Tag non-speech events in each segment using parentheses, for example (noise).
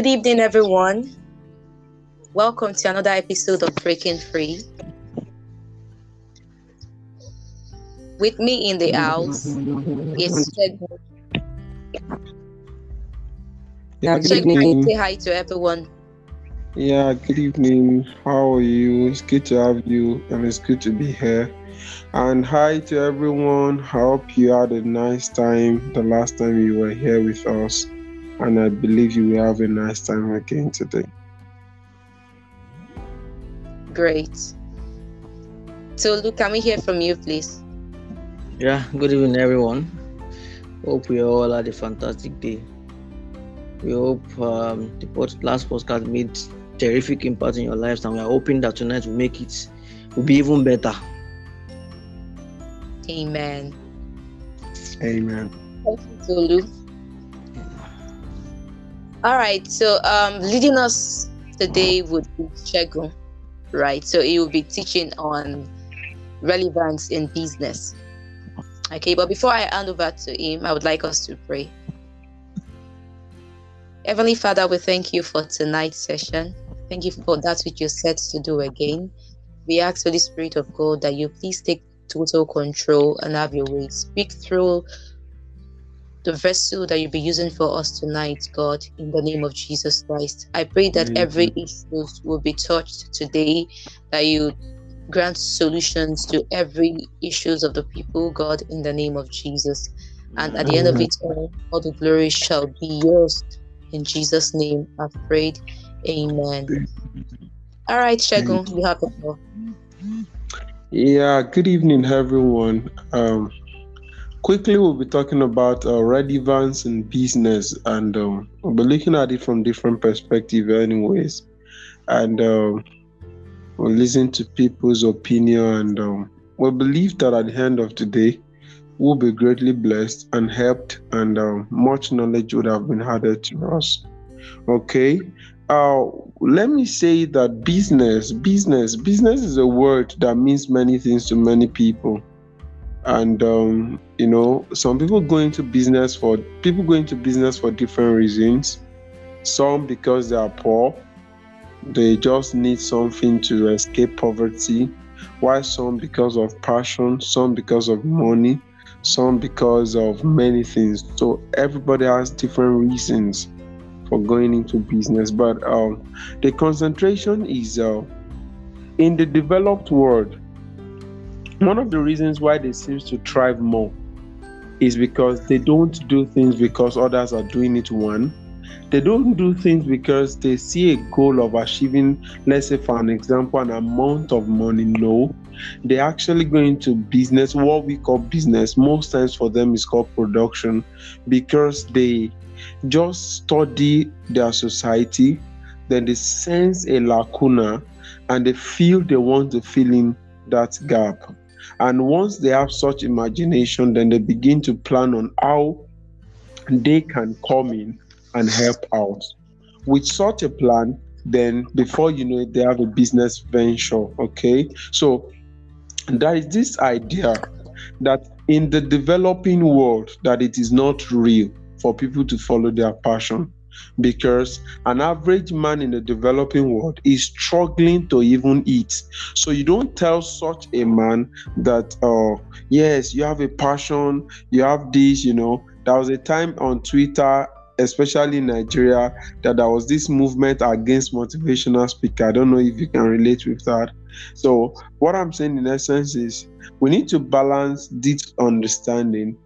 Good evening, everyone. Welcome to another episode of Breaking Free. With me in the house is. Yeah, good evening. say hi to everyone. Yeah, good evening. How are you? It's good to have you, and it's good to be here. And hi to everyone. I hope you had a nice time the last time you were here with us, and I believe you will have a nice time again today. Great. So, Luke, can we hear from you, please? Yeah, good evening, everyone. Hope we all had a fantastic day. We hope um, the pod- last podcast made terrific impact in your lives, and we are hoping that tonight will make it will be even better. Amen. Amen. Thank you, Tolu. All right. So, um, leading us today would be Shegun, right? So he will be teaching on relevance in business. Okay, but before I hand over to him, I would like us to pray. Heavenly Father, we thank you for tonight's session. Thank you for that which you're set to do again. We ask for the Spirit of God that you please take total control and have your way. Speak through the vessel that you'll be using for us tonight, God, in the name of Jesus Christ. I pray that Amen. every issue will be touched today, that you grant solutions to every issues of the people, God, in the name of Jesus. And at the end of mm-hmm. it all, all the glory shall be yours. In Jesus' name, I've prayed. Amen. Mm-hmm. All right, Shegun, you have the floor. Yeah, good evening, everyone. Um, quickly, we'll be talking about uh, relevance in business, and um, we'll be looking at it from different perspectives, anyways. And um, we'll listen to people's opinion, and um, we believe that at the end of the day, we'll be greatly blessed and helped, and um, much knowledge would have been added to us. Okay. Uh, let me say that business, business, business is a word that means many things to many people. And um, you know, some people go into business for people go into business for different reasons. Some because they are poor, they just need something to escape poverty. While some because of passion, some because of money, some because of many things. So everybody has different reasons for going into business, but um, the concentration is uh, in the developed world. One of the reasons why they seem to thrive more is because they don't do things because others are doing it. One, they don't do things because they see a goal of achieving, let's say, for an example, an amount of money. No, they actually go into business. What we call business, most times for them, is called production because they just study their society, then they sense a lacuna and they feel they want to fill in that gap. And once they have such imagination, then they begin to plan on how they can come in and help out. With such a plan, then before you know it, they have a business venture. Okay. So there is this idea that in the developing world that it is not real for people to follow their passion because an average man in the developing world is struggling to even eat. So you don't tell such a man that uh yes you have a passion you have this you know. There was a time on twitter especially in nigeria that there was this movement against motivational speaker. I don't know if you can relate with that. So what i'm saying in essence is we need to balance this understanding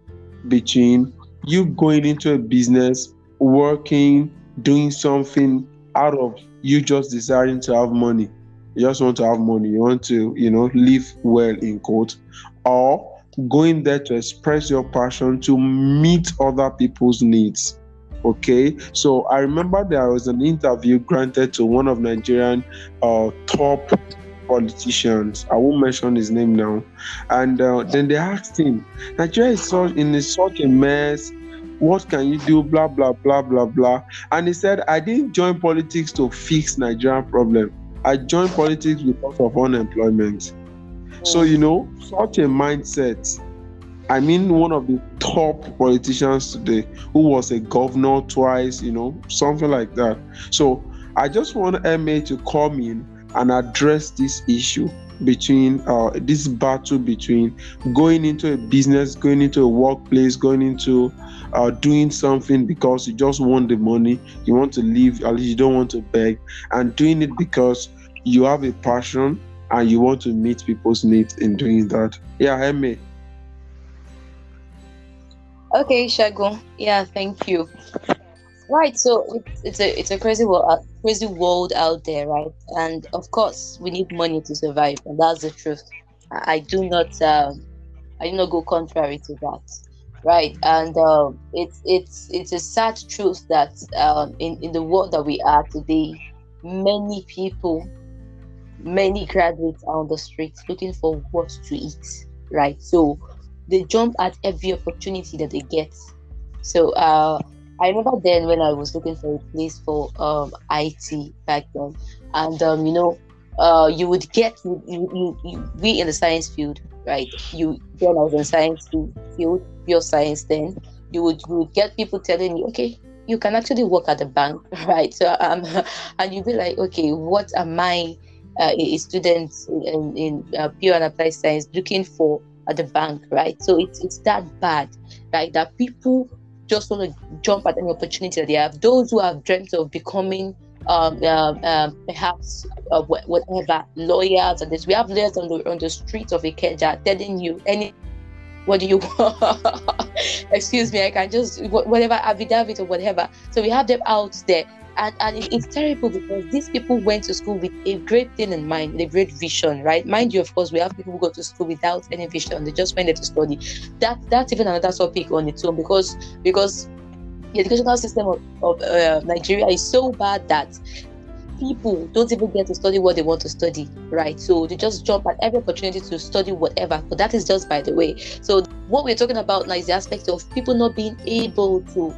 between you going into a business, working, doing something out of you just desiring to have money. You just want to have money. You want to, you know, live well in quote, or going there to express your passion to meet other people's needs. Okay, so I remember there was an interview granted to one of Nigerian uh, top politicians. I won't mention his name now. And uh, then they asked him, Nigeria is so, in such a mess. What can you do? Blah, blah, blah, blah, blah. And he said, I didn't join politics to fix Nigerian problem. I joined politics because of unemployment. So, you know, such a mindset I mean, one of the top politicians today who was a governor twice, you know, something like that. So I just want MA to come in and address this issue between uh, this battle between going into a business, going into a workplace, going into uh, doing something because you just want the money, you want to live, at least you don't want to beg, and doing it because you have a passion and you want to meet people's needs in doing that. Yeah, Hemi. Okay, Shagun. Yeah, thank you. Right, so it's, it's a it's a crazy world, uh, crazy world out there, right? And of course, we need money to survive, and that's the truth. I, do not, um, I do not go contrary to that, right? And um, it's it's it's a sad truth that um, in in the world that we are today, many people, many graduates are on the streets looking for what to eat, right? So they jump at every opportunity that they get. So uh, I remember then when I was looking for a place for um, IT back then, and um, you know, uh, you would get you, you, you, we in the science field, right? You then I was in science field, pure science. Then you would you would get people telling you, okay, you can actually work at the bank, (laughs) right? So um, (laughs) and you'd be like, okay, what am I, uh, a student in, in uh, pure and applied science looking for at the bank, right? So it's it's that bad, right? That people just want to jump at any opportunity that they have. Those who have dreamt of becoming um, uh, perhaps uh, whatever lawyers and this. We have lawyers on the on the streets of Ikeja telling you any. What do you (laughs) Excuse me, I can just whatever affidavit or whatever. So we have them out there and, and it's terrible because these people went to school with a great thing in mind, a great vision, right? Mind you, of course, we have people who go to school without any vision; they just went there to study. That that's even another topic on its own because because the educational system of, of uh, Nigeria is so bad that people don't even get to study what they want to study, right? So they just jump at every opportunity to study whatever. But that is just by the way. So what we're talking about now is the aspect of people not being able to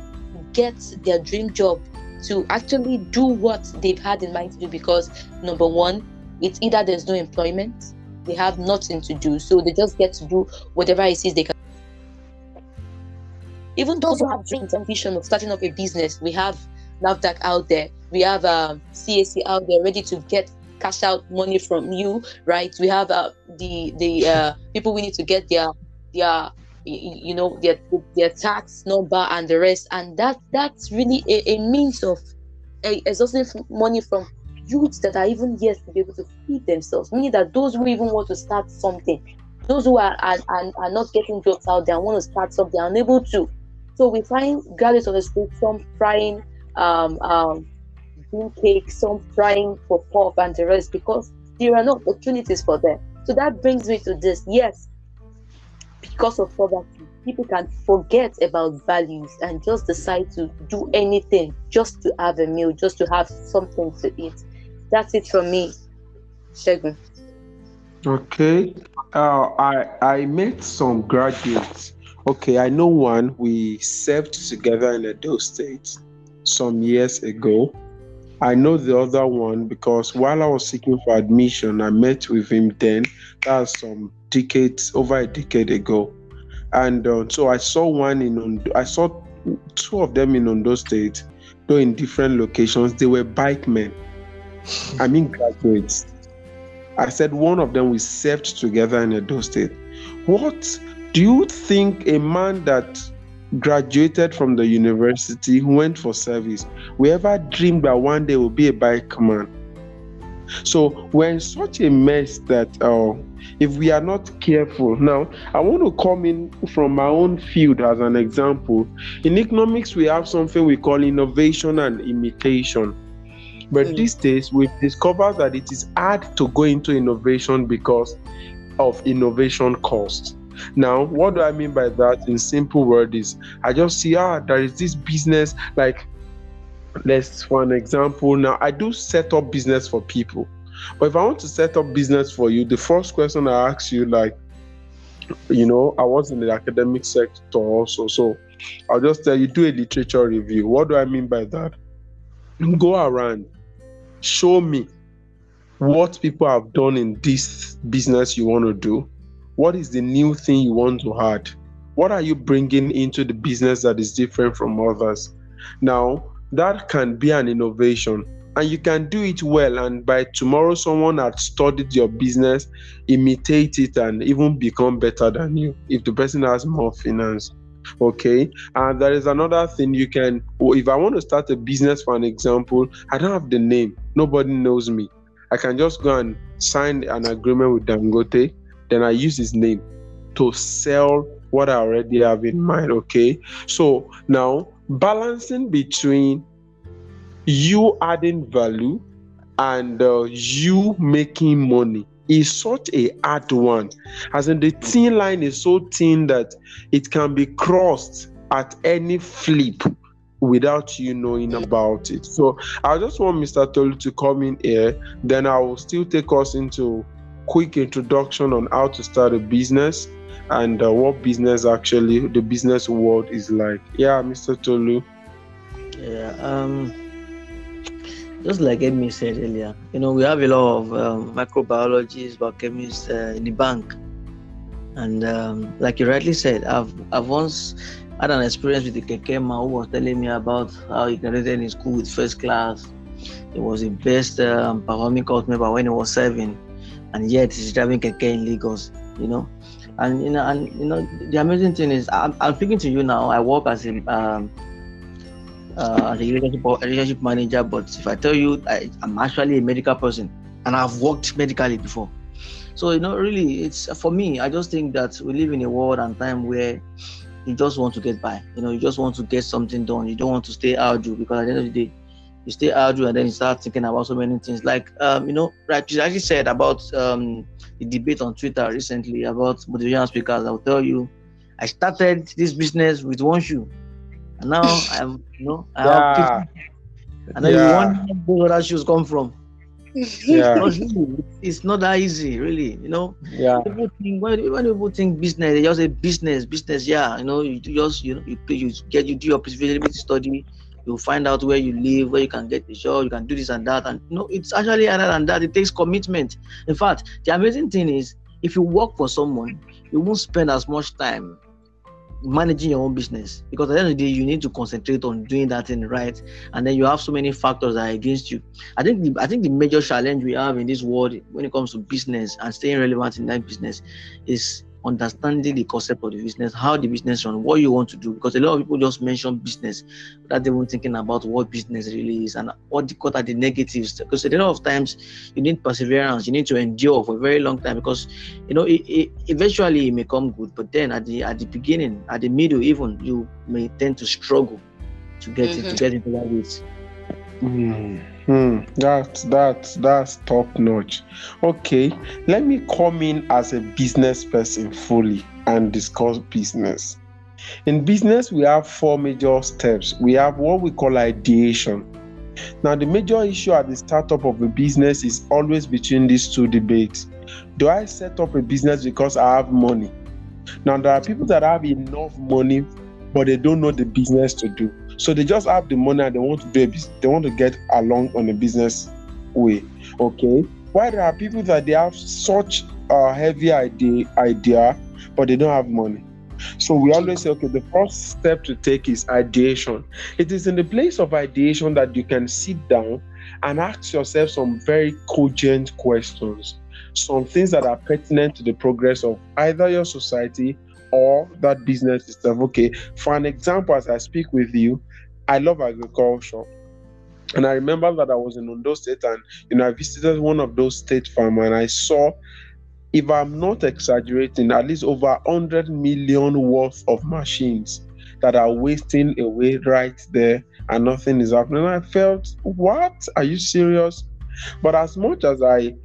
get their dream job to actually do what they've had in mind to do because number one, it's either there's no employment, they have nothing to do, so they just get to do whatever it is they can. Even those who have dreams and vision of starting up a business, we have NAFDAC out there, we have um, CAC out there ready to get cash out money from you, right? We have uh, the the uh, people we need to get their their you know their their tax number and the rest. And that that's really a, a means of exhausting money from youths that are even yet to be able to feed themselves. Meaning that those who even want to start something those who are are, are, are not getting jobs out there and want to start something are unable to. So we find graduates on the street some frying um um cake some frying for pop and the rest because there are no opportunities for them. So that brings me to this. Yes because of poverty, people can forget about values and just decide to do anything just to have a meal, just to have something to eat. That's it from me, Shegun. Okay. Uh, I I met some graduates. Okay, I know one. We served together in a Edo State some years ago. I know the other one because while I was seeking for admission, I met with him then. That's some decades, over a decade ago. And uh, so I saw one in Ondo, I saw two of them in Ondo State, though in different locations. They were bike men. I mean graduates. I said one of them we served together in Edo State. What do you think a man that graduated from the university, who went for service, we ever dreamed that one day will be a bike man? So we're in such a mess that uh, if we are not careful, now I want to come in from my own field as an example. In economics, we have something we call innovation and imitation. But mm. these days, we've discovered that it is hard to go into innovation because of innovation costs. Now, what do I mean by that in simple words is I just see ah there is this business like let's for an example now I do set up business for people. But if I want to set up business for you, the first question I ask you like you know, I was in the academic sector also, so I'll just tell you do a literature review. What do I mean by that? Go around, show me what people have done in this business you want to do what is the new thing you want to add What are you bringing into the business that is different from others? Now, that can be an innovation and you can do it well and by tomorrow someone had studied your business imitate it and even become better than you if the person has more finance okay? And there is another thing you can oh, if i want to start a business for an example i don't have the name. Nobody knows me. I can just go and sign an agreement with dangote then i use his name to sell what i already have in mind okay? So now balancing between you adding value and uh, you making money is such a hard one. As in, the thin line is so thin that it can be crossed at any flip without you knowing about it. So I just want Mr. Tolu to come in here. Then I will still take us into quick introduction on how to start a business and uh, what business actually the business world is like. Yeah, Mr. Tolu. Yeah. Um just like Emi said earlier, you know, we have a lot of um, microbiologists, biochemists uh, in the bank. And um, like you rightly said, I've, I've once had an experience with the kekema who was telling me about how he graduated in school with first class. He was the best um, performing corps member when he was seven, and yet he's driving keke in Lagos, you know. And you know, and you know, the amazing thing is, I'm, I'm speaking to you now. I work as a um, uh, as a relationship, relationship manager, but if I tell you I, am actually a medical person and I've worked medically before. So, you know, really, it's for me, I just think that we live in a world and time where you just want to get by. You know, you just want to get something done. You don't want to stay idle because at the end of the day, you stay idle and then you start thinking about so many things. Like, um, you know, like you actually said about um, the debate on Twitter recently about motivational speakers. I'll tell you, I started this business with one shoe and now (laughs) I'm, you know, I yeah. have 50. And then yeah. you wonder where those shoes come from. (laughs) Yeah. it's, not it's not that easy, really. You know. Yeah. People think when, when people think business, they just say business, business. Yeah, you know, you just you know you you get you do your feasibility study, you find out where you live, where you can get the job, you can do this and that, and you know it's actually other than that. It takes commitment. In fact, the amazing thing is, if you work for someone, you won't spend as much time managing your own business because at the end of the day you need to concentrate on doing that thing right and then you have so many factors that are against you i think the, i think the major challenge we have in this world when it comes to business and staying relevant in that business is understanding the concept of the business, how the business run, what you want to do. Because a lot of people just mention business without even thinking about what business really is and what, the, what are the negatives. Because a lot of times you need perseverance, you need to endure for a very long time because you know it, it, eventually it may come good, but then at the at the beginning, at the middle, even you may tend to struggle to get mm-hmm. it, to get into that way. Mm. Hmm, that's that's that's top notch. Okay, let me come in as a business person fully and discuss business. In business, we have four major steps. We have what we call ideation. Now, the major issue at the startup of a business is always between these two debates. Do I set up a business because I have money? Now, there are people that have enough money, but they don't know the business to do. So they just have the money and they want to do a, they want to get along on a business way. Okay. Why there are people that they have such a heavy idea idea, but they don't have money. So we always say, okay, the first step to take is ideation. It is in the place of ideation that you can sit down and ask yourself some very cogent questions, some things that are pertinent to the progress of either your society or that business itself. Okay, for an example, as I speak with you, I love agriculture. And I remember that I was in Ondo State and you know I visited one of those state farms and I saw, if I'm not exaggerating, at least over 100 million worth of machines that are wasting away right there and nothing is happening. And I felt, what? Are you serious? But as much as I,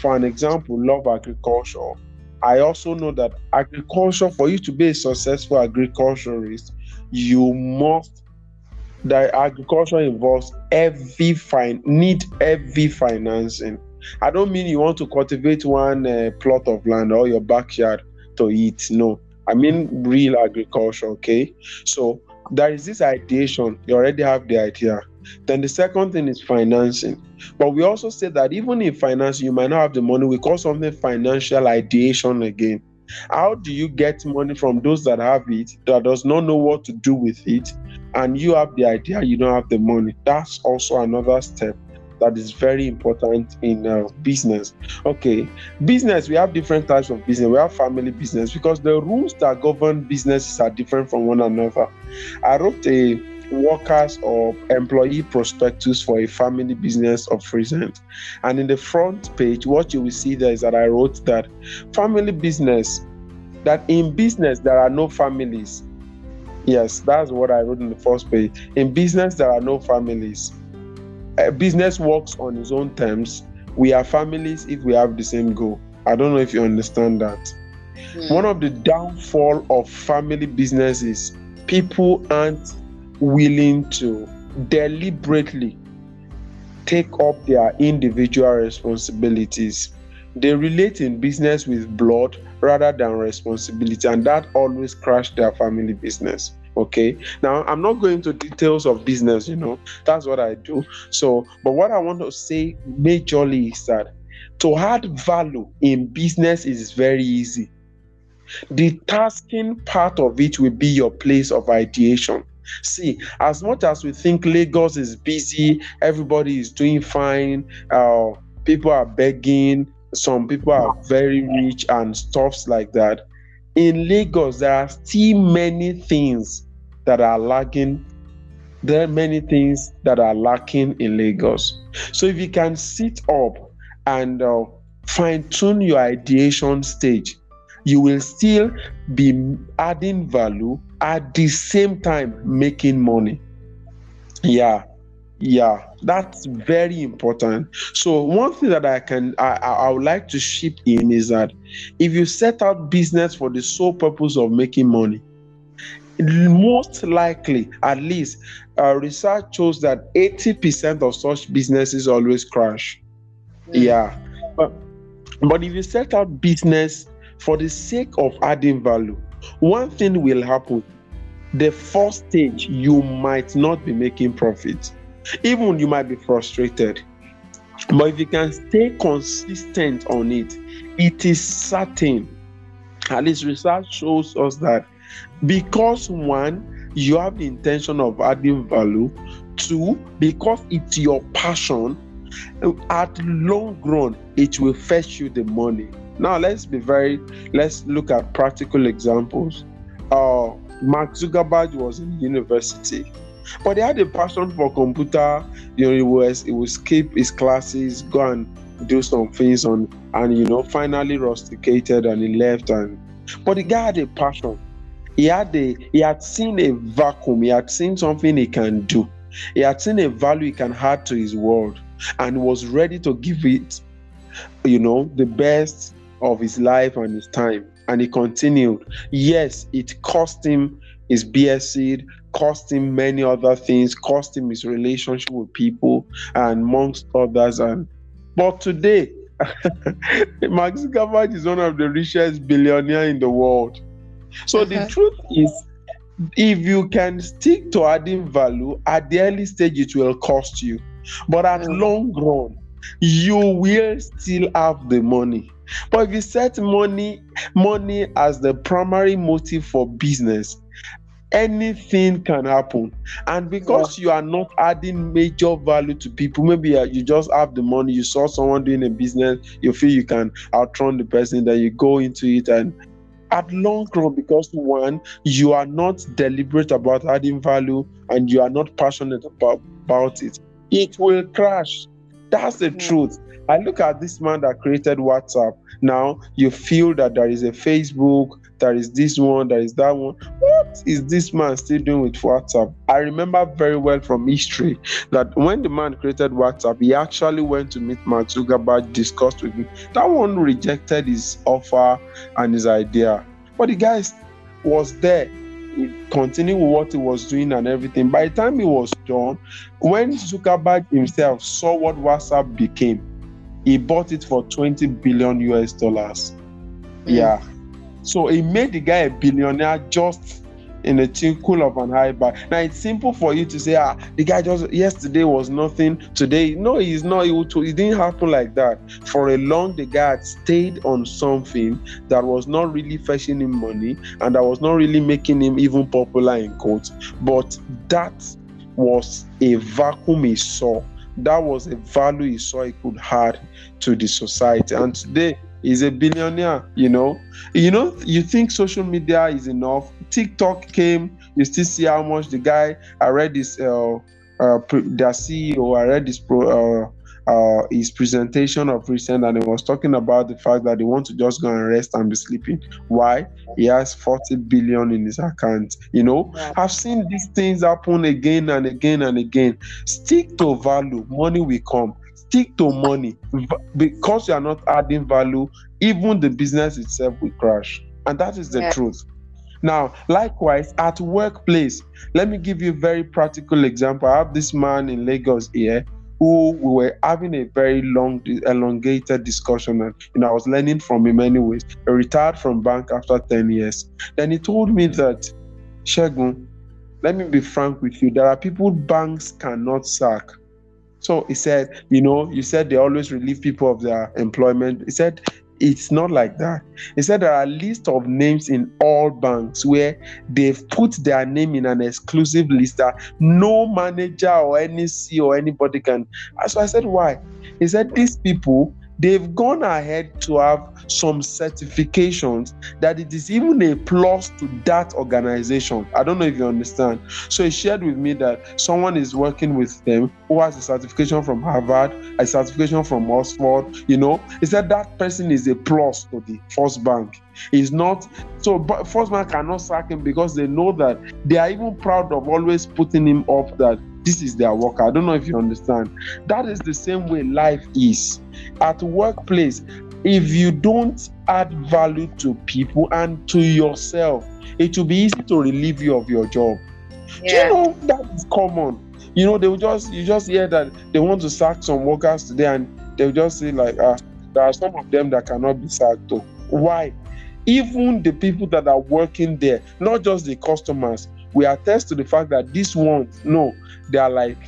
for an example, love agriculture, I also know that agriculture, for you to be a successful agriculturist, you must that agriculture involves every fine need every financing. I don't mean you want to cultivate one uh, plot of land or your backyard to eat. No, I mean real agriculture. Okay, so there is this ideation. You already have the idea. Then the second thing is financing. But we also say that even in finance, you might not have the money. We call something financial ideation again. How do you get money from those that have it that does not know what to do with it? And you have the idea, you don't have the money. That's also another step that is very important in uh, business. Okay, business, we have different types of business. We have family business because the rules that govern businesses are different from one another. I wrote a workers or employee prospectus for a family business of recent. And in the front page, what you will see there is that I wrote that family business, that in business there are no families. Yes, that's what I wrote in the first page. In business, there are no families. A business works on its own terms. We are families if we have the same goal. I don't know if you understand that. Mm. One of the downfall of family business is people aren't willing to deliberately take up their individual responsibilities. They relate in business with blood rather than responsibility, and that always crash their family business. Okay, now I'm not going to details of business, you know, that's what I do. So, but what I want to say majorly is that to add value in business is very easy. The tasking part of it will be your place of ideation. See, as much as we think Lagos is busy, everybody is doing fine, uh, people are begging, some people are very rich and stuffs like that. In Lagos, there are still many things that are lacking. There are many things that are lacking in Lagos. So if you can sit up and uh, fine tune your ideation stage, you will still be adding value at the same time making money. Yeah, yeah, that's very important. So one thing that I can I, I would like to ship in is that if you set out business for the sole purpose of making money, most likely, at least, uh, research shows that 80% of such businesses always crash. Mm. Yeah. But, but if you set out business for the sake of adding value, one thing will happen. The first stage, you might not be making profit. Even you might be frustrated. But if you can stay consistent on it, it is certain. At least research shows us that because one, you have the intention of adding value, two, because it's your passion, at long run, it will fetch you the money. Now let's be very let's look at practical examples. Uh, Mark Zuckerberg was in university, but he had a passion for computer. You know, he was he would skip his classes, go and do some things on, and you know, finally rusticated and he left. And but the guy had a passion. He had a he had seen a vacuum. He had seen something he can do. He had seen a value he can add to his world, and was ready to give it, you know, the best of his life and his time. And he continued. Yes, it cost him his BSc, cost him many other things, cost him his relationship with people, and amongst others. And but today, (laughs) Mark Zuckerberg is one of the richest billionaire in the world. So the uh-huh. truth is, if you can stick to adding value at the early stage, it will cost you. But at mm. long run, you will still have the money. But if you set money money as the primary motive for business, anything can happen. And because yeah. you are not adding major value to people, maybe uh, you just have the money, you saw someone doing a business, you feel you can outrun the person, then you go into it and at long run because one you are not deliberate about adding value and you are not passionate about, about it it will crash that's the yeah. truth I look at this man that created WhatsApp. Now you feel that there is a Facebook, there is this one, there is that one. What is this man still doing with WhatsApp? I remember very well from history that when the man created WhatsApp, he actually went to meet Mark Zuckerberg, discussed with him. That one rejected his offer and his idea. But the guy was there he continued with what he was doing and everything. By the time he was done, when Zuckerberg himself saw what WhatsApp became, he bought it for 20 billion US dollars. Mm. Yeah. So he made the guy a billionaire just in a tinkle of an eye. But now it's simple for you to say, ah, the guy just yesterday was nothing. Today, no, he's not. It, it didn't happen like that. For a long, the guy had stayed on something that was not really fetching him money and that was not really making him even popular in quotes. But that was a vacuum he saw. That was a value he saw he could add to the society. And today he's a billionaire, you know. You know, you think social media is enough. TikTok came, you still see how much the guy I read this uh uh their CEO, I read this pro uh uh, his presentation of recent and he was talking about the fact that he wants to just go and rest and be sleeping. Why? He has 40 billion in his account. You know, yeah. I've seen these things happen again and again and again. Stick to value, money will come. Stick to money because you are not adding value, even the business itself will crash. And that is the yeah. truth. Now, likewise, at workplace, let me give you a very practical example. I have this man in Lagos here who we were having a very long, elongated discussion. And you know, I was learning from him anyways. He retired from bank after 10 years. Then he told me hmm. that, shagun let me be frank with you, there are people banks cannot sack. So he said, you know, you said they always relieve people of their employment. He said it's not like that. He said there are a list of names in all banks where they've put their name in an exclusive list that no manager or any CEO or anybody can. So I said, why? He said these people they've gone ahead to have some certifications that it is even a plus to that organization. I don't know if you understand. So he shared with me that someone is working with them who has a certification from Harvard, a certification from Oxford. You know, he said that person is a plus to the first bank. He's not so first bank cannot sack him because they know that they are even proud of always putting him up that this is their work. I don't know if you understand. That is the same way life is. At workplace, if you don't add value to people and to yourself, it will be easy to relieve you of your job. Yeah. Do you know that is common? You know, they will just you just hear that they want to sack some workers today, and they'll just say like, ah, there are some of them that cannot be sacked. Though. Why? Even the people that are working there, not just the customers, we attest to the fact that these ones, no, they are like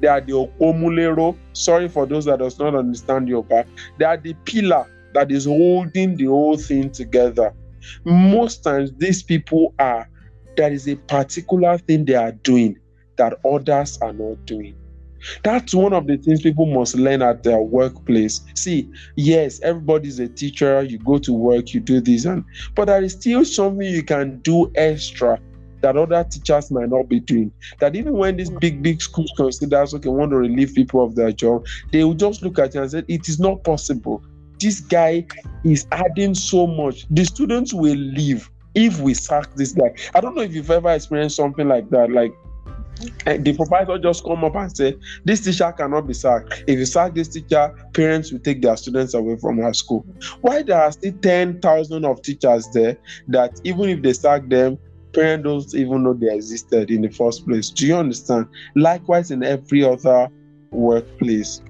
they are the omulero. Sorry for those that does not understand your back. They are the pillar that is holding the whole thing together. Most times, these people are there is a particular thing they are doing that others are not doing. That's one of the things people must learn at their workplace. See, yes, everybody's a teacher, you go to work, you do this, and but there is still something you can do extra that other teachers might not be doing. That even when these big, big schools consider, okay, want to relieve people of their job, they will just look at you and say, it is not possible. This guy is adding so much. The students will leave if we sack this guy. I don't know if you've ever experienced something like that. Like eh, the proprietor just come up and say, This teacher cannot be sacked. If you sack this teacher, parents will take their students away from our school. Why there are still 10,000 of teachers there that even if they sack them, parents don't even know they existed in the first place. Do you understand? Likewise, in every other workplace,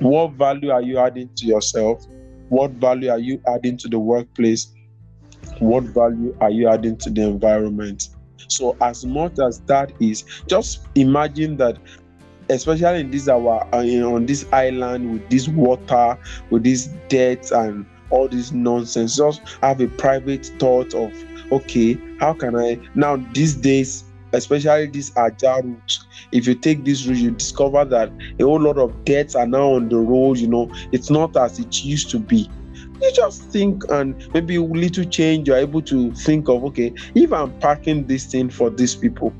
what value are you adding to yourself? What value are you adding to the workplace? What value are you adding to the environment? So, as much as that is, just imagine that especially in this our on this island with this water with this debt and all this nonsense just have a private thought of okay, how can I now these days, especially this agile route, if you take this route, you discover that a whole lot of debts are now on the road, you know, it's not as it used to be. You just think and maybe a little change, you're able to think of okay, if I'm packing this thing for these people,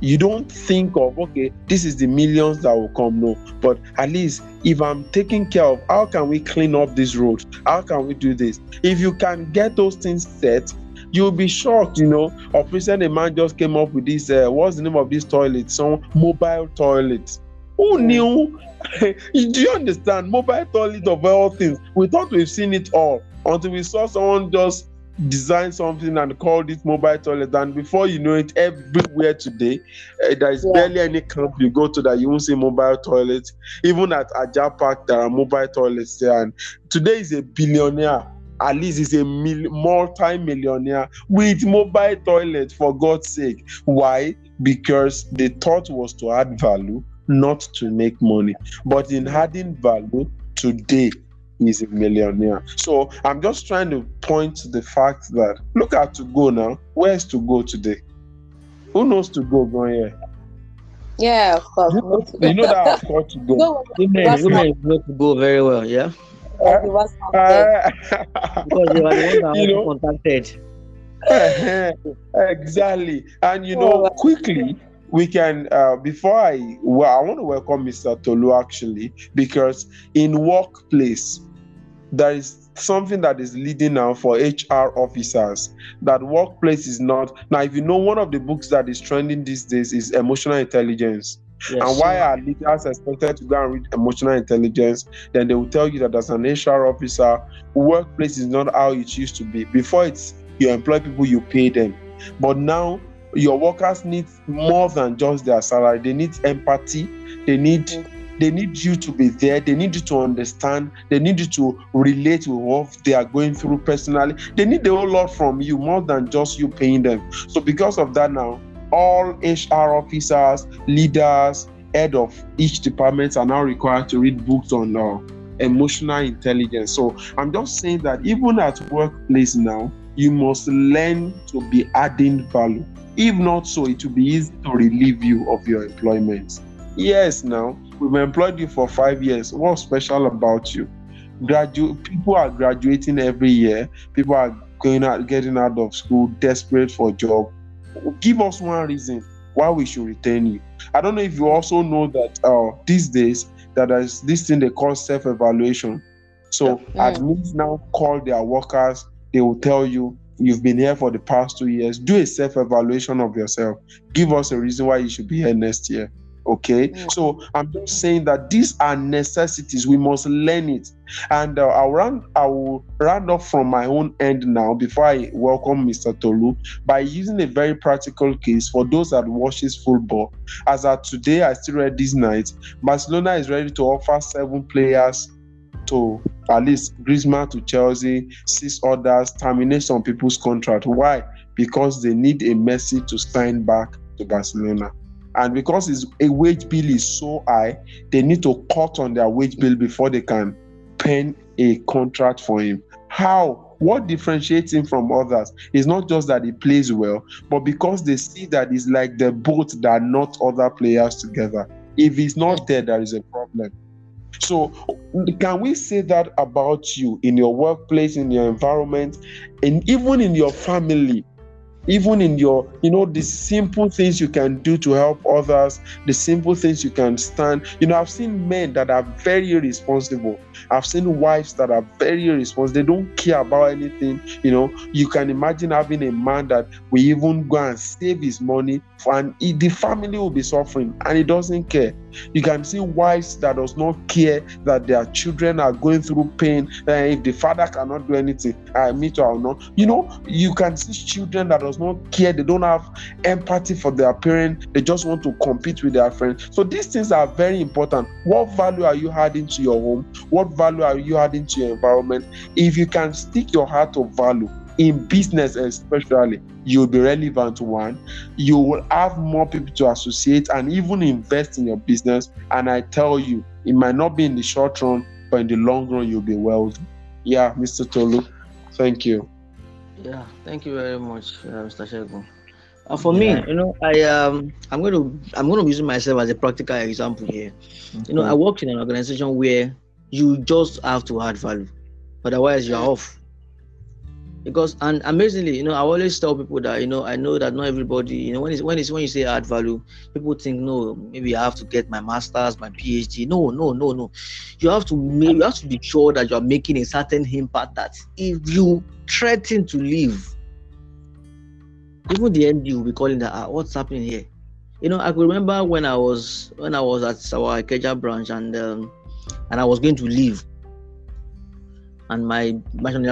you don't think of okay this is the millions that will come no. But at least if i'm taking care of how can we clean up this road? How can we do this? If you can get those things set you'll be shocked, you know. Of recent, a man just came up with this. Uh, what's the name of this toilet? Some mobile toilet. Who knew? (laughs) Do you understand? Mobile toilet of all things. We thought we've seen it all until we saw someone just design something and call it mobile toilet. And before you know it, everywhere today, uh, there is yeah. barely any camp you go to that you won't see mobile toilets. Even at Ajah Park, there are mobile toilets there. And today is a billionaire at least is a mil- multi-millionaire with mobile toilet for God's sake. Why? Because the thought was to add value, not to make money. But in adding value, today is a millionaire. So I'm just trying to point to the fact that look at to go now. Where's to go today? Who knows to go going here? Yeah, of course. You know that I've got to go. No, Women, What's women know to go very well, yeah. Like the WhatsApp there. Uh, Because they were the ones that You know? contacted. (laughs) exactly. And you Oh, know, wow. quickly we can uh, before I well, I want to welcome Mr. Tolu actually because in workplace there is something that is leading now for HR officers that workplace is not now if you know one of the books that is trending these days is emotional intelligence Yes. and why are leaders expected to go and read emotional intelligence? Then they will tell you that as an HR officer, workplace is not how it used to be. Before it's you employ people, you pay them. But now your workers need more than just their salary. They need empathy. They need mm. they need you to be there. They need you to understand. They need you to relate with what they are going through personally. They need a whole lot from you more than just you paying them. So because of that now, all HR officers, leaders, head of each department are now required to read books on uh, emotional intelligence. So I'm just saying that even at workplace now, you must learn to be adding value. If not so, it will be easy to relieve you of your employment. Yes, now we've employed you for five years. What's special about you? Gradu- people are graduating every year. People are going out, getting out of school, desperate for a job. Give us one reason why we should retain you. I don't know if you also know that uh, these days that there's this thing they call self-evaluation. So admins now call their workers. They will tell you you've been here for the past two years. Do a self-evaluation of yourself. Give us a reason why you should be here next year. Okay, Mm. so I'm just saying that these are necessities. We must learn it, and uh, I'll round. I will round off from my own end now before I welcome Mr. Tolu by using a very practical case for those that watches football. As at today, I still read this night. Barcelona is ready to offer seven players to at least Griezmann to Chelsea, six others terminate some people's contract. Why? Because they need a Messi to sign back to Barcelona. And because his a wage bill is so high, they need to cut on their wage bill before they can pen a contract for him. How? What differentiates him from others is not just that he plays well, but because they see that he's like the boat that not other players together. If he's not there, there is a problem. So, can we say that about you in your workplace, in your environment, and even in your family? Even in your, you know, the simple things you can do to help others, the simple things you can stand. You know, I've seen men that are very irresponsible. I've seen wives that are very irresponsible. They don't care about anything. You know, you can imagine having a man that will even go and save his money, for, and he- the family will be suffering, and he doesn't care. You can see wives that does not care that their children are going through pain. And if the father cannot do anything, I me too, not. You know, you can see children that does not care. They don't have empathy for their parent. They just want to compete with their friends. So these things are very important. What value are you adding to your home? What value are you adding to your environment? If you can stick your heart of value in business, especially, you'll be relevant. One, you will have more people to associate and even invest in your business. And I tell you, it might not be in the short run, but in the long run, you'll be wealthy. Yeah, Mr. Tolu, thank you. Yeah, thank you very much, uh, Mr. Shegun. Uh, for me, you know, I um, I'm going to I'm going to using myself as a practical example here. You know, I worked in an organization where you just have to add value, otherwise you're off. Because and amazingly, you know, I always tell people that you know I know that not everybody, you know, when it's when it's when you say add value, people think no, maybe I have to get my masters, my PhD. No, no, no, no. You have to make you have to be sure that you are making a certain impact that if you threaten to leave, even the MD will be calling that ah, what's happening here. You know, I could remember when I was when I was at our Ikeja branch and um, and I was going to leave, and my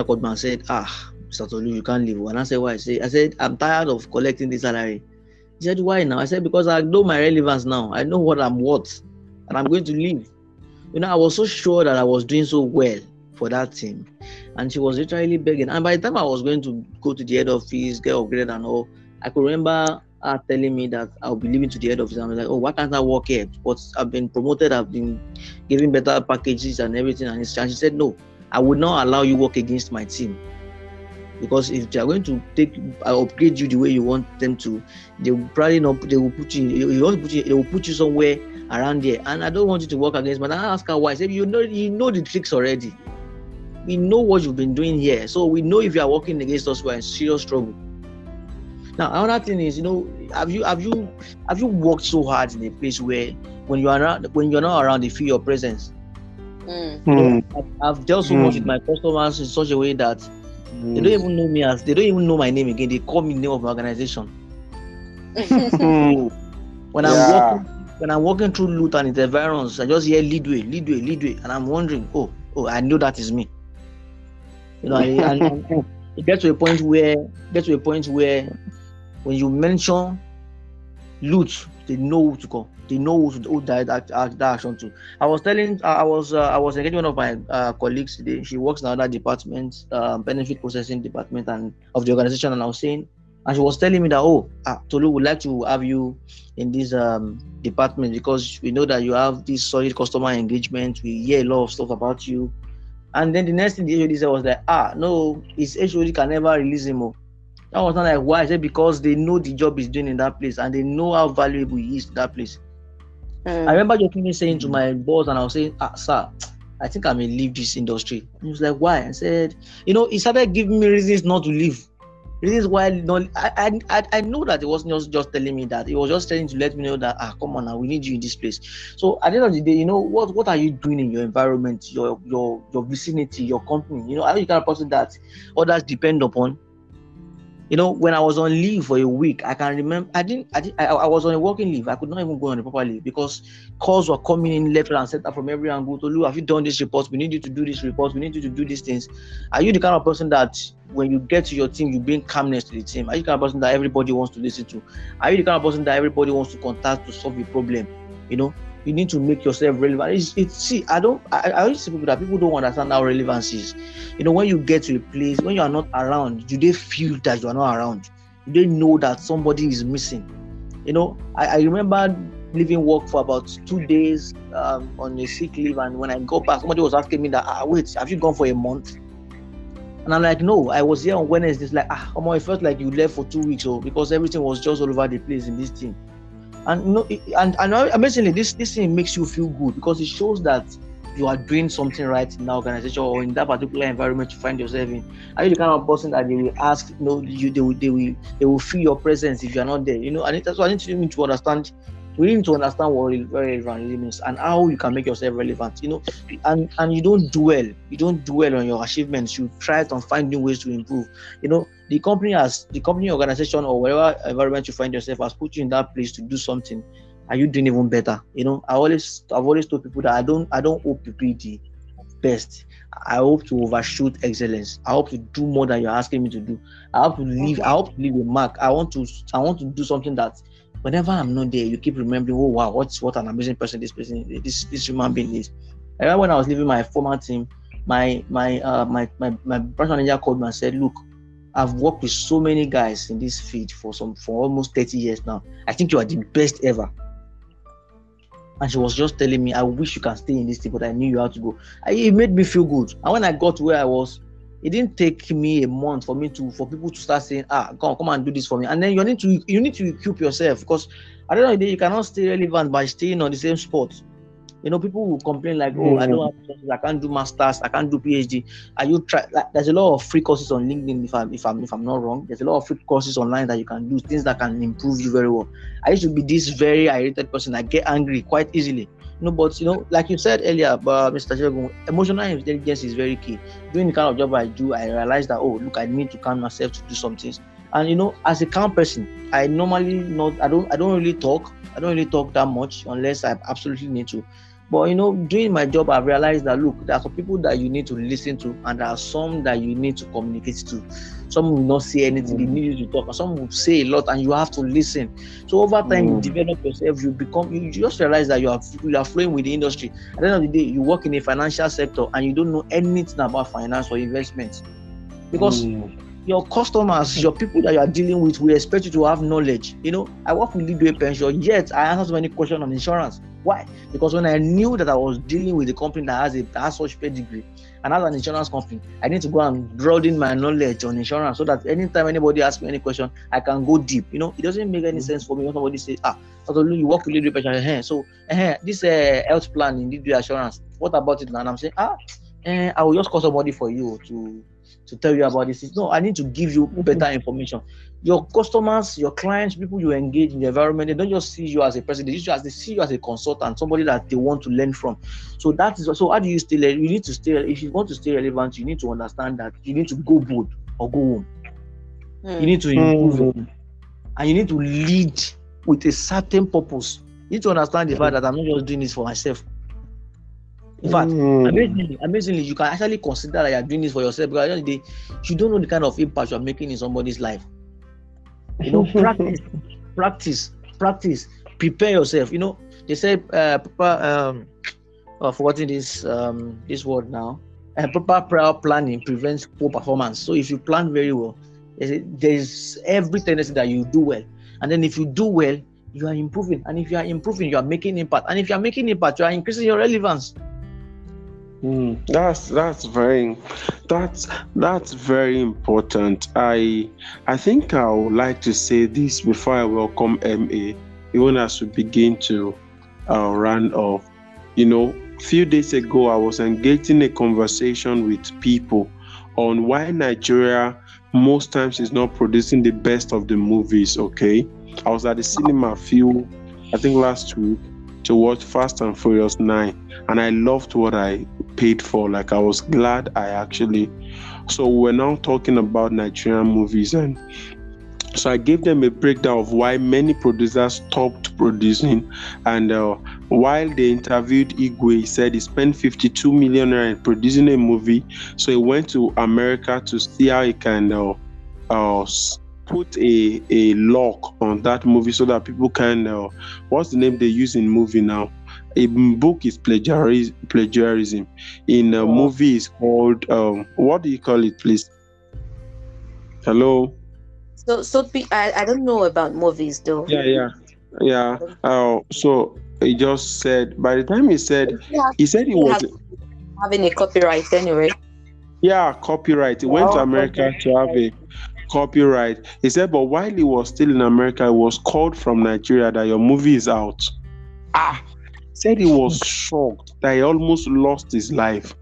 called me and said, "Ah, Mr. Tolu, you can't leave." And I said, "Why?" I said, "I said I'm tired of collecting the salary." He said, "Why now?" I said, "Because I know my relevance now. I know what I'm worth, and I'm going to leave." You know, I was so sure that I was doing so well for that team, and she was literally begging. And by the time I was going to go to the head office, get upgraded and all, I could remember her telling me that I'll be leaving to the head office. I was like, oh, why can't I work here? But I've been promoted, I've been given better packages and everything. And she said, no, I would not allow you work against my team. Because if they are going to take uh, upgrade you the way you want them to, they will probably not. They will put you. You want to put you. They will put you somewhere around there. And I don't want you to work against. But I ask her why. I said, you know, you know the tricks already. We know what you've been doing here, so we know if you are working against us, we're in serious trouble. Now, another thing is, you know, have you have you have you worked so hard in a place where when you are not when you're not around, they feel your presence. Mm. You know, I've, I've dealt so much with my customers in such a way that they don't even know me as they don't even know my name again. They call me the name of my organization. (laughs) when I'm walking when I'm walking through loot and its environs, I just hear leadway, leadway, leadway, and I'm wondering, oh, oh, I know that is me. You know, and it gets to a point where get to a point where when you mention loot, they know who to call. They know who who that, that, that action to. I was telling, I was uh, I was engaging one of my uh, colleagues today. She works in another department, uh, benefit processing department, and of the organization. And I was saying, and she was telling me that, oh, uh, Tolu would like to have you in this um, department because we know that you have this solid customer engagement. We hear a lot of stuff about you. And then the next thing the HOD said was like, ah, no, his HOD can never release him. More. That was not like why. I said because they know the job he's doing in that place and they know how valuable he is to that place. Mm. I remember jokingly saying to my boss, and I was saying, ah, sir, I think I may leave this industry. And he was like, why? I said, you know, he started giving me reasons not to leave. Reasons why not. I, I, I, know that it wasn't just, just telling me that. It was just trying to let me know that, ah, come on now, we need you in this place. So at the end of the day, you know, what, what are you doing in your environment, your, your, your vicinity, your company? You know, are you kind of person that others depend upon? You know, when I was on leave for a week, I can remember I didn't, I, didn't I, I was on a working leave. I could not even go on a proper leave because calls were coming in left and center from every angle. To have you done this report? We need you to do this report. We need you to do these things. Are you the kind of person that when you get to your team, you bring calmness to the team? Are you the kind of person that everybody wants to listen to? Are you the kind of person that everybody wants to contact to solve a problem? You know, you need to make yourself relevant. It's, it's see, I don't I, I always see people that people don't understand how relevance is. You know, when you get to a place, when you are not around, do they feel that you are not around? Do they know that somebody is missing? You know, I, I remember leaving work for about two days um, on a sick leave, and when I got back, somebody was asking me that, ah, wait, have you gone for a month? And I'm like, no, I was here on Wednesday. It's like, ah, come on, it felt like you left for two weeks, or because everything was just all over the place in this team. And it- and and amazingly, this this thing makes you feel good because it shows that you are doing something right in the organization or in that particular environment you find yourself in. Are you the kind of person that they will ask? You know, you they will they will they will feel your presence if you are not there. You know, and that's why I need to, to understand. We need to understand what very means and how you can make yourself relevant. You know, and and you don't dwell. You don't dwell on your achievements. You try to find new ways to improve. You know, the company has the company organization or whatever environment you find yourself has put you in that place to do something are you doing even better? You know i always i've always told people that i don't i don't hope to be the best. I hope to overshoot excellence. I hope to do more than you're asking me to do. I hope to leave i hope to leave a mark. I want to i want to do something that whenever i'm not there you keep remembering oh wow what's what an amazing person this person this this human being is. Remember when i was leaving my former team my my uh my my, my branch manager called me and said look I've worked with so many guys in this field for some for almost 30 years now. I think you are the best ever. And she was just telling me, I wish you can stay in this team, but I knew you had to go. I, it made me feel good. And when I got to where I was, it didn't take me a month for me to for people to start saying, ah, come come and do this for me. And then you need to you need to equip yourself because I don't know, you cannot stay relevant by staying on the same spot. You know, people will complain like, "Oh, I don't have, I can't do masters, I can't do PhD." Are you try? Like, there's a lot of free courses on LinkedIn. If I'm if I'm if I'm not wrong, there's a lot of free courses online that you can do things that can improve you very well. I used to be this very irritated person. I get angry quite easily. You know, but you know, like you said earlier, but Mr. Shegun, emotional intelligence is very key. Doing the kind of job I do, I realize that oh, look, I need to calm myself to do some things. And you know, as a calm person, I normally not I don't I don't really talk. I don't really talk that much unless I absolutely need to. But you know, doing my job, I've realized that look, there are some people that you need to listen to, and there are some that you need to communicate to. Some will not say anything. They need you to talk. And some will say a lot, and you have to listen. So over time, you Mm. develop yourself. You become. You just realize that you are you are flowing with the industry. At the end of the day, you work in a financial sector, and you don't know anything about finance or investment, because Mm. Your customers, your people that you are dealing with, we expect you to have knowledge. You know, I work with Leadway Pension, yet I answer so many questions on insurance. Why? Because when I knew that I was dealing with a company that has a that has such pedigree and has an insurance company, I need to go and broaden my knowledge on insurance so that anytime anybody asks me any question, I can go deep. You know, it doesn't make any sense for me when somebody says, ah, Dr. You work with Leadway Pension, eh, so eh, this uh, health plan in Leadway Assurance, what about it? And I'm saying, ah, eh, I will just call somebody for you to to tell you about this. Is no, I need to give you better information. Your customers, your clients, people you engage in the environment, they don't just see you as a person, they see you as they see you as a consultant, somebody that they want to learn from. So that is so how do you stay you need to stay if you want to stay relevant, you need to understand that you need to go bold or go home. You need to improve Mm. and you need to lead with a certain purpose. You need to understand the fact that I'm not just doing this for myself. In fact, Mm. amazingly, amazingly, you can actually consider that you're doing this for yourself because at the end of the day, you don't know the kind of impact you're making in somebody's life. You know, (laughs) practice, practice, practice, prepare yourself. You know, they say uh proper um oh, forgetting this um this word now. Uh, proper prior planning prevents poor performance. So if you plan very well, there's every tendency that you do well. And then if you do well, you are improving. And if you are improving, you are making impact. And if you are making impact, you are increasing your relevance. Mm, that's that's very that's that's very important. I I think I would like to say this before I welcome Emma, even as we begin to uh, run off. You know, a few days ago I was engaged in a conversation with people on why Nigeria most times is not producing the best of the movies. Okay, I was at the cinema a few, I think last week, to watch Fast and Furious Nine and I loved what I paid for. Like I was glad I actually. So we're now talking about Nigerian movies, and so I gave them a breakdown of why many producers stopped producing, and uh, while they interviewed Igwe, he said he spent 52 million in producing a movie. So he went to America to see how he can uh, uh, put a a lock on that movie so that people can. Uh, what's the name they use in movie now? a book is plagiarism plagiarism in a movie is called um what do you call it please hello So, so I, I don't know about movies though. yeah yeah yeah uh, so he just said by the time he said he said he was having a copyright anyway. yeah copyright he went to Oh, america to have a copyright. He said but while he was still in america he was called from nigeria that your movie is out. Ah said he was shocked that he almost lost his life.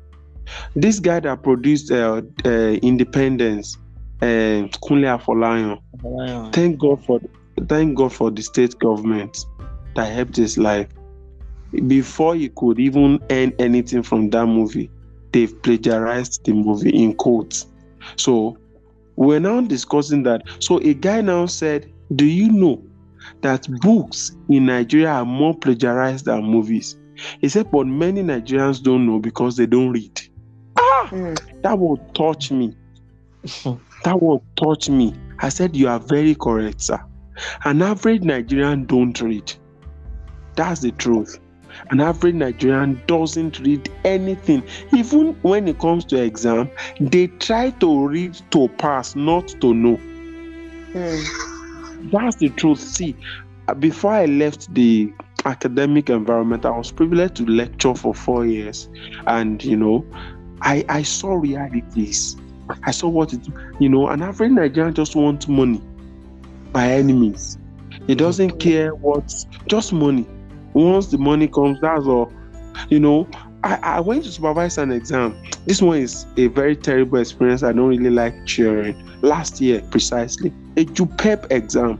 This guy that produced uh, uh, independence uh, Kunle Afolayan, thank god for thank god for the state government that helped his life. Before he could even earn anything from that movie they've plagiarized the movie in quotes. So we're now discussing that so a guy now said do you know that books in nigeria are more plagiarized than movies he said but many nigerians don't know because they don't read ah Mm. that will touch me that will touch me. I said, You are very correct, sir. An average Nigerian don't read. That's the truth. An average Nigerian doesn't read anything. Even when it comes to exam, they try to read to pass, not to know. Mm. That's the truth. See, before I left the academic environment, I was privileged to lecture for four years. And, you know, I, I saw realities. I saw what it, you know, an average Nigerian just wants money by enemies. He doesn't care what, just money. Once the money comes, that's all. You know, I, I went to supervise an exam. This one is a very terrible experience. I don't really like sharing. Last year, precisely, a JUPEB exam.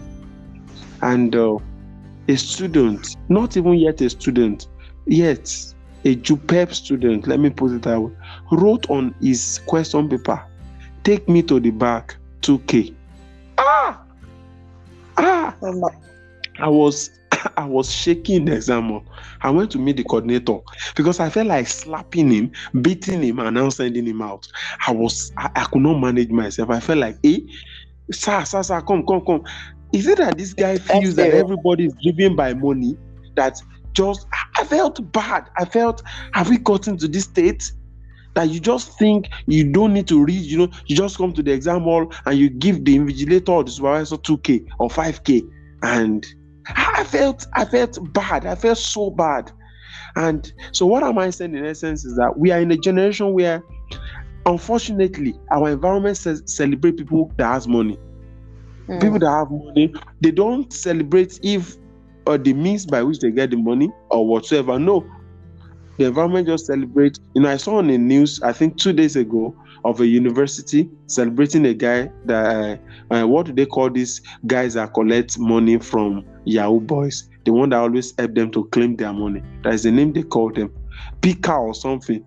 And uh, a student, not even yet a student, yet a JUPEB student, let me put it that way, wrote on his question paper, take me to the back, 2K. Ah! Ah! Oh I was (laughs) I was shaking the exam hall. I went to meet the coordinator because I felt like slapping him, beating him, and now sending him out. I was, I, I could not manage myself. I felt like, hey, sir, sir, sir, come, come, come. Is it that this guy feels that everybody is driven by money? That just, I felt bad. I felt, have we gotten to this state? that you just think you don't need to read, you know, you just come to the exam hall and you give the invigilator or the supervisor 2k or 5k. And I felt I felt bad. I felt so bad. And so what am I saying in essence is that we are in a generation where unfortunately our environment says celebrate people that has money. Mm. People that have money, they don't celebrate if or the means by which they get the money or whatsoever. No, the environment just celebrates. You know, I saw on the news, I think two days ago, of a university celebrating a guy that uh, uh, what do they call these guys that collect money from Yahoo boys? The one that always help them to claim their money. That is the name they call them, Pika or something.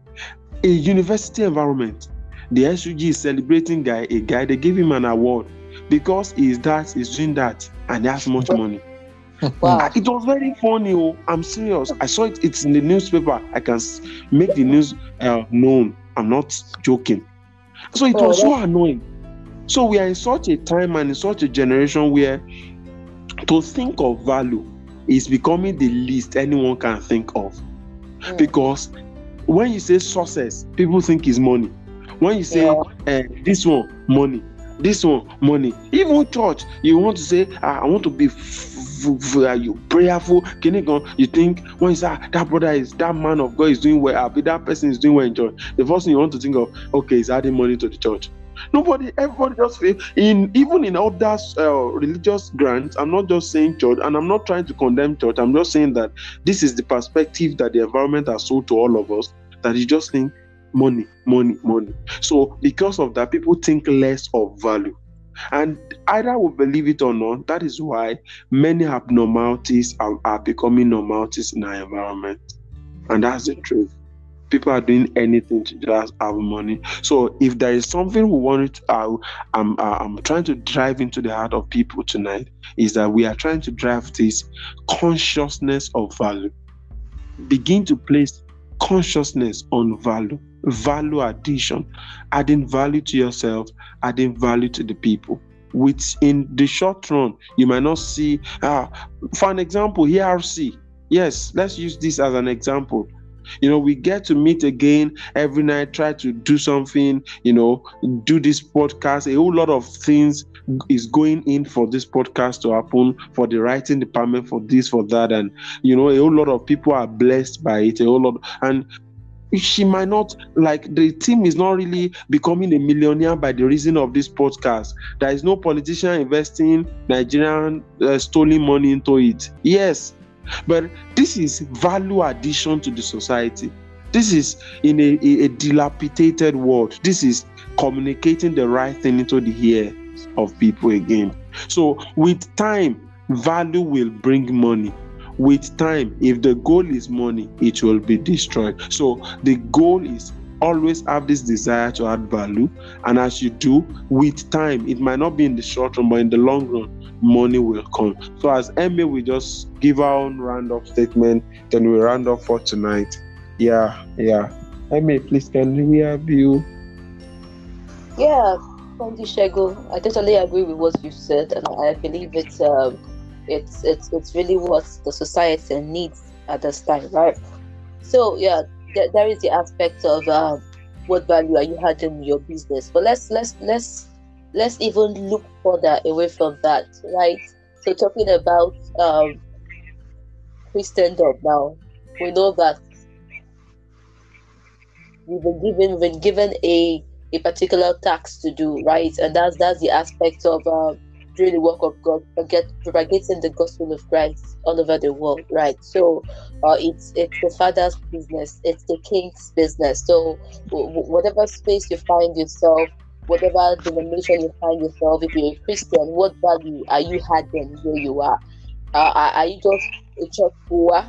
A university environment. The SUG is celebrating guy a guy. They give him an award because he's that, he's doing that, and he has much money. (laughs) Wow. It was very funny. Oh, I'm serious. I saw it. It's in the newspaper. I can make the news uh, known. I'm not joking. So it oh, was so annoying. So we are in such a time and in such a generation where to think of value is becoming the least anyone can think of. Mm. Because when you say success, people think is money. When you say yeah. uh, this one, money, this one, money. Even church, you want to say, ah, I want to be are you prayerful? Can you go? You think when you say ah, that brother is that man of God is doing well, I'll be that person is doing well in church. The first thing you want to think of, okay, is adding money to the church. Nobody, everybody just feel in even in other uh, religious grants. I'm not just saying church, and I'm not trying to condemn church. I'm just saying that this is the perspective that the environment has sold to all of us. That you just think money, money, money. So because of that, people think less of value. And either we believe it or not, that is why many abnormalities are, are becoming normalities in our environment. And that's the truth. People are doing anything to just have money. So if there is something we want to, uh, I'm, uh, I'm trying to drive into the heart of people tonight, is that we are trying to drive this consciousness of value. Begin to place consciousness on value value addition, adding value to yourself, adding value to the people. Which in the short run, you might not see. Uh, for an example, ERC. Yes, let's use this as an example. You know, we get to meet again every night, try to do something, you know, do this podcast. A whole lot of things is going in for this podcast to happen, for the writing department, for this, for that. And, you know, a whole lot of people are blessed by it. A whole lot. And she might not like the team is not really becoming a millionaire by the reason of this podcast. There is no politician investing Nigerian uh, stolen money into it. Yes, but this is value addition to the society. This is in a, a, a dilapidated world. This is communicating the right thing into the ears of people again. So with time, value will bring money with time if the goal is money it will be destroyed. So the goal is always have this desire to add value. And as you do with time it might not be in the short run but in the long run money will come. So as emma we just give our own round-up statement then we round up for tonight. Yeah yeah. Emma please can we have you? Yeah thank you Shego. i totally agree with what you said and i believe it's um, it's it's it's really what the society needs at this time, right? So yeah, there, is the aspect of uh, what value are you adding in your business. But let's let's let's let's even look further away from that, right? So talking about um, Christendom now, we know that we've been given been given a a particular task to do, right? And that's that's the aspect of uh, doing the work of God, forget propagating the gospel of Christ all over the world, right? So uh, it's it's the Father's business, it's the King's business. So w- whatever space you find yourself, whatever denomination you find yourself, if you're a Christian, what value are you adding where you are? Uh, are you just a church goer?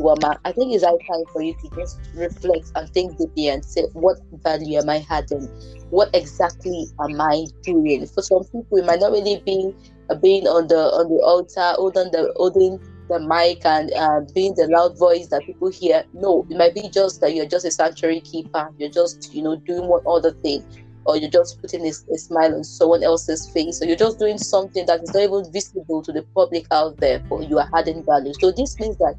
I think it's high time for you to just reflect and think deeply and say, what value am I adding? What exactly am I doing? For some people, it might not really be uh, being on the on the altar, holding the holding the mic and uh, being the loud voice that people hear. No, it might be just that you're just a sanctuary keeper. You're just you know doing one other thing or you're just putting a, a, smile on someone else's face, or you're just doing something that is not even visible to the public out there, but you are adding value. So this means that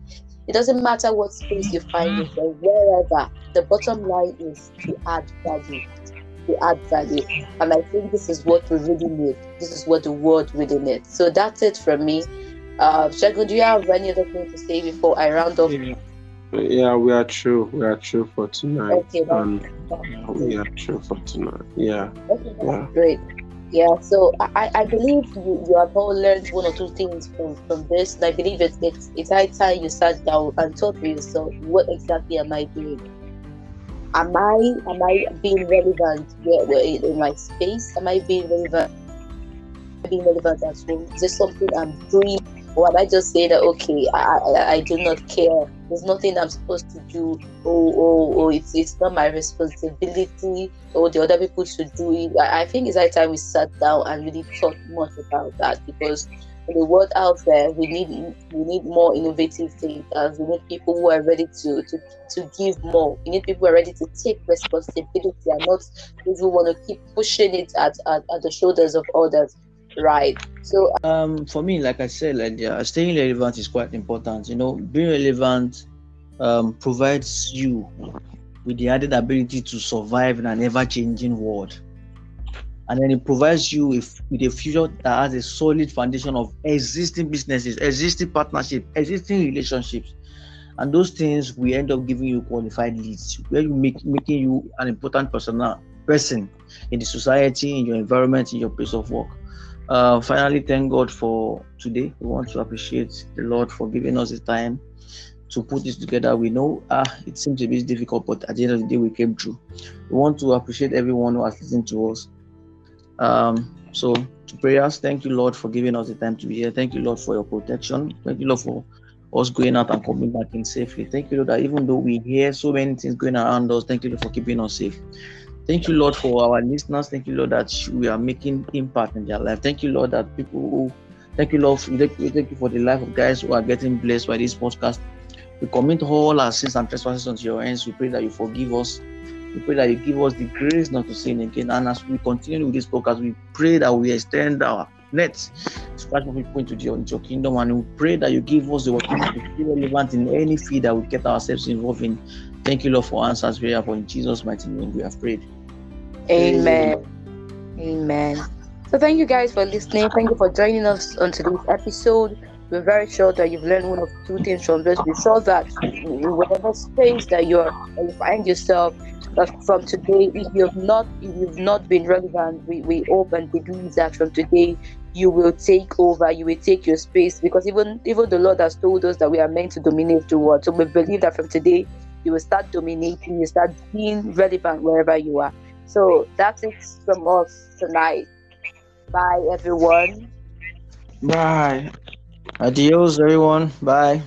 it doesn't matter what space you find yourself, wherever. The bottom line is to add value. To add value. And I think this is what we really need. This is what the world really needs. So that's it from me. Uh Shagun, do you have any other thing to say before I round off? We are true. We are true for tonight. Okay, and we are true for tonight. Yeah. Okay, yeah. Great. Yeah, so I, I believe you, you have all learned one or two things from, from this. And I believe it's, it's, it's high time you sat down and thought for yourself, what exactly am I doing? Am I am I being relevant in my space? Am I being relevant? Being relevant at home? Is this something I'm doing or am I just saying that okay, I, I, I do not care. There's nothing I'm supposed to do. Oh, oh, oh, it's it's not my responsibility. Or the other people should do it. I, I think it's high time we sat down and really thought much about that because in the world out there, we need we need more innovative thinkers. We need people who are ready to to, to give more. We need people who are ready to take responsibility and not those who want to keep pushing it at, at, at the shoulders of others right. So um for me like i said like yeah, staying relevant is quite important. You know being relevant um provides you with the added ability to survive in an ever-changing world. And then it provides you with, with a future that has a solid foundation of existing businesses existing partnerships existing relationships. And those things will end up giving you qualified leads where you make making you an important personal person in the society in your environment in your place of work uh, finally, thank God for today. We want to appreciate the Lord for giving us the time to put this together. We know ah, it seems a bit difficult, but at the end of the day, we came through. We want to appreciate everyone who has listened to us. Um, so, to prayers, thank you, Lord, for giving us the time to be here. Thank you, Lord, for your protection. Thank you, Lord, for us going out and coming back in safely. Thank you, Lord, that even though we hear so many things going around us, thank you, Lord, for keeping us safe. Thank you, Lord, for our listeners. Thank you, Lord, that we are making impact in their life. Thank you, Lord, that people who thank you, Lord, thank you for the life of guys who are getting blessed by this podcast. We commit all our sins and trespasses into your hands. We pray that you forgive us. We pray that you give us the grace not to sin again. And as we continue with this podcast, we pray that we extend our nets, scratch more people into, into your kingdom, and we pray that you give us the opportunity to be relevant in any field that we get ourselves involved in. Thank you, Lord, for answers prayer. For in Jesus' mighty name we have prayed. Amen. Amen. So thank you guys for listening. Thank you for joining us on today's episode. We're very sure that you've learned one of two things from this. We're sure that whatever space that you're you find yourself, that from today, if you've not if you've not been relevant, we, we hope and believe that from today you will take over, you will take your space because even even the Lord has told us that we are meant to dominate the world. So we believe that from today you will start dominating, you start being relevant wherever you are. So that's it from us tonight. Bye, everyone. Bye. Adios, everyone. Bye.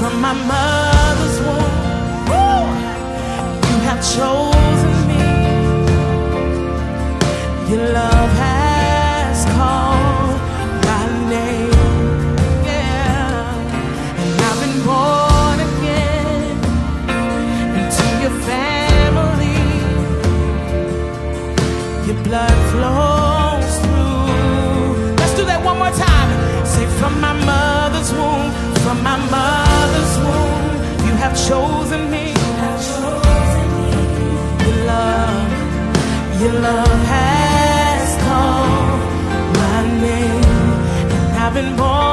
from my mother's womb. You have chosen me. Your love. love has called my name, and I've been born.